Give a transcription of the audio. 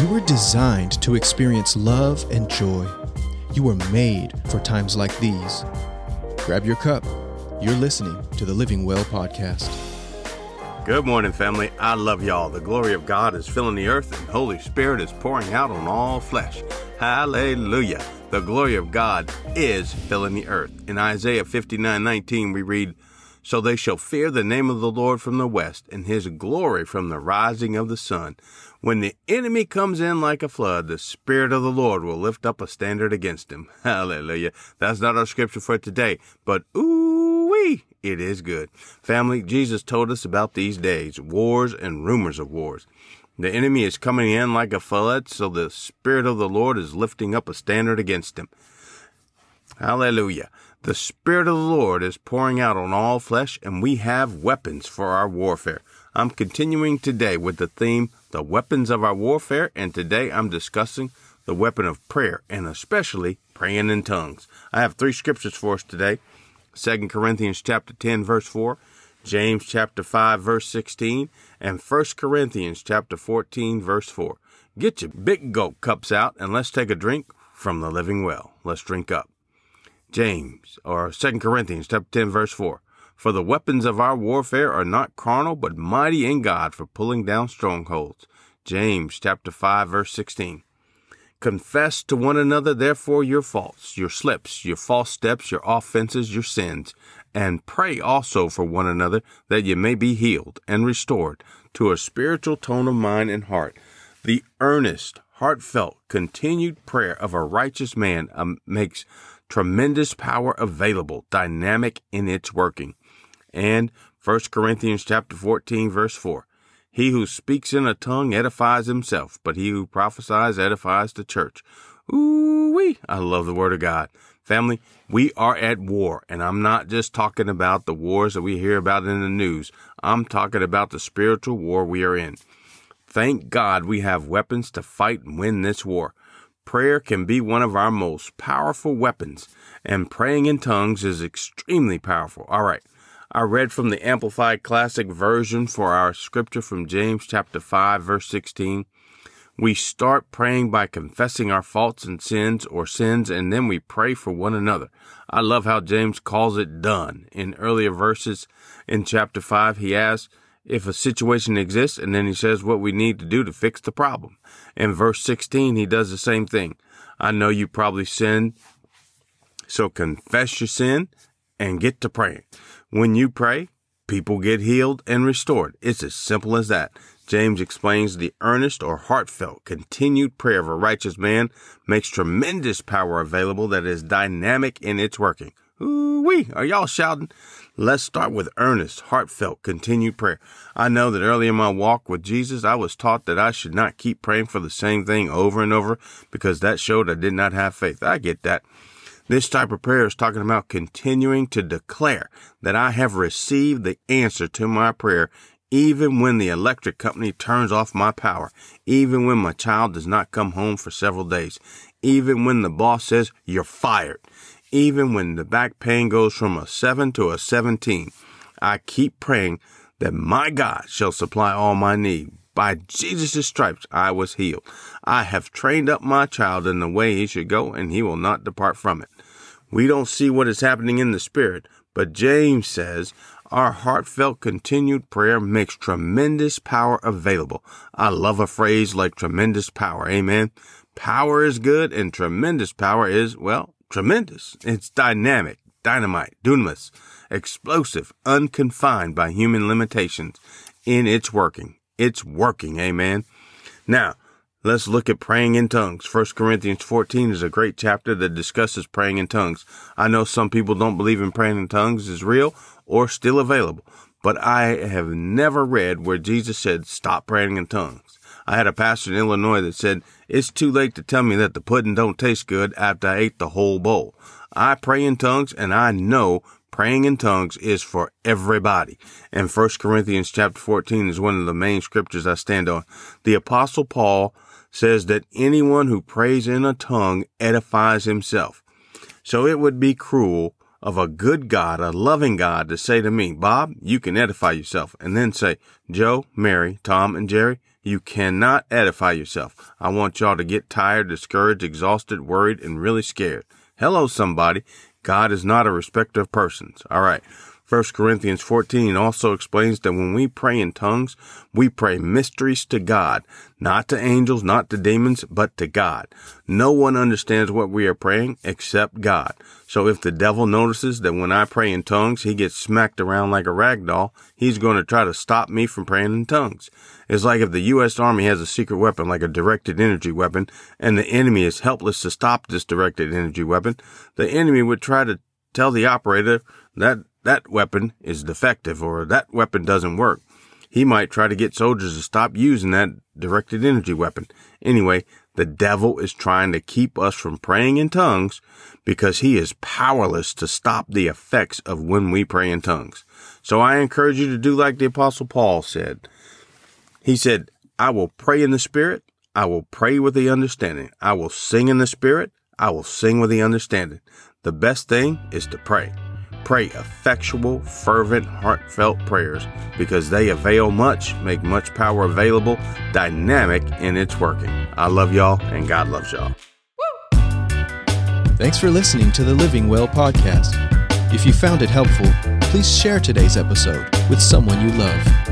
You were designed to experience love and joy. You were made for times like these. Grab your cup. You're listening to the Living Well podcast. Good morning, family. I love y'all. The glory of God is filling the earth, and Holy Spirit is pouring out on all flesh. Hallelujah. The glory of God is filling the earth. In Isaiah 59 19, we read, So they shall fear the name of the Lord from the west, and his glory from the rising of the sun. When the enemy comes in like a flood, the Spirit of the Lord will lift up a standard against him. Hallelujah. That's not our scripture for today, but ooh wee, it is good. Family, Jesus told us about these days, wars and rumors of wars. The enemy is coming in like a flood, so the Spirit of the Lord is lifting up a standard against him. Hallelujah. The Spirit of the Lord is pouring out on all flesh, and we have weapons for our warfare. I'm continuing today with the theme, the weapons of our warfare, and today I'm discussing the weapon of prayer, and especially praying in tongues. I have three scriptures for us today. 2 Corinthians chapter 10 verse 4, James chapter 5 verse 16, and 1 Corinthians chapter 14 verse 4. Get your big gulp cups out and let's take a drink from the living well. Let's drink up. James or 2 Corinthians chapter 10 verse 4. For the weapons of our warfare are not carnal, but mighty in God for pulling down strongholds. James chapter 5 verse 16. Confess to one another, therefore, your faults, your slips, your false steps, your offenses, your sins, and pray also for one another that ye may be healed and restored to a spiritual tone of mind and heart. The earnest, heartfelt, continued prayer of a righteous man um, makes tremendous power available, dynamic in its working. And 1 Corinthians chapter 14 verse 4. He who speaks in a tongue edifies himself, but he who prophesies edifies the church. Ooh wee! I love the word of God. Family, we are at war, and I'm not just talking about the wars that we hear about in the news. I'm talking about the spiritual war we are in. Thank God we have weapons to fight and win this war. Prayer can be one of our most powerful weapons, and praying in tongues is extremely powerful. All right. I read from the Amplified Classic Version for our scripture from James chapter 5 verse 16. We start praying by confessing our faults and sins or sins and then we pray for one another. I love how James calls it done. In earlier verses in chapter 5, he asks if a situation exists and then he says what we need to do to fix the problem. In verse 16, he does the same thing. I know you probably sinned, so confess your sin and get to praying. When you pray, people get healed and restored. It's as simple as that. James explains the earnest or heartfelt, continued prayer of a righteous man makes tremendous power available that is dynamic in its working. Ooh wee, are y'all shouting? Let's start with earnest, heartfelt, continued prayer. I know that early in my walk with Jesus, I was taught that I should not keep praying for the same thing over and over because that showed I did not have faith. I get that. This type of prayer is talking about continuing to declare that I have received the answer to my prayer even when the electric company turns off my power, even when my child does not come home for several days, even when the boss says you're fired, even when the back pain goes from a 7 to a 17. I keep praying that my God shall supply all my need. By Jesus' stripes I was healed. I have trained up my child in the way he should go, and he will not depart from it. We don't see what is happening in the spirit, but James says our heartfelt continued prayer makes tremendous power available. I love a phrase like tremendous power. Amen. Power is good and tremendous power is, well, tremendous. It's dynamic, dynamite, dunamis, explosive, unconfined by human limitations in its working. It's working. Amen. Now, Let's look at praying in tongues. 1 Corinthians 14 is a great chapter that discusses praying in tongues. I know some people don't believe in praying in tongues is real or still available, but I have never read where Jesus said, stop praying in tongues. I had a pastor in Illinois that said, it's too late to tell me that the pudding don't taste good after I ate the whole bowl. I pray in tongues and I know praying in tongues is for everybody. And 1 Corinthians chapter 14 is one of the main scriptures I stand on. The apostle Paul says that anyone who prays in a tongue edifies himself. So it would be cruel of a good God, a loving God to say to me, Bob, you can edify yourself. And then say, Joe, Mary, Tom, and Jerry, You cannot edify yourself. I want y'all to get tired, discouraged, exhausted, worried, and really scared. Hello, somebody. God is not a respecter of persons. All right. 1 Corinthians 14 also explains that when we pray in tongues, we pray mysteries to God, not to angels, not to demons, but to God. No one understands what we are praying except God. So if the devil notices that when I pray in tongues, he gets smacked around like a rag doll, he's going to try to stop me from praying in tongues. It's like if the U.S. Army has a secret weapon, like a directed energy weapon, and the enemy is helpless to stop this directed energy weapon, the enemy would try to tell the operator that that weapon is defective or that weapon doesn't work. He might try to get soldiers to stop using that directed energy weapon. Anyway, the devil is trying to keep us from praying in tongues because he is powerless to stop the effects of when we pray in tongues. So I encourage you to do like the apostle Paul said. He said, I will pray in the spirit. I will pray with the understanding. I will sing in the spirit. I will sing with the understanding. The best thing is to pray. Pray effectual, fervent, heartfelt prayers because they avail much, make much power available, dynamic in its working. I love y'all and God loves y'all. Thanks for listening to the Living Well podcast. If you found it helpful, please share today's episode with someone you love.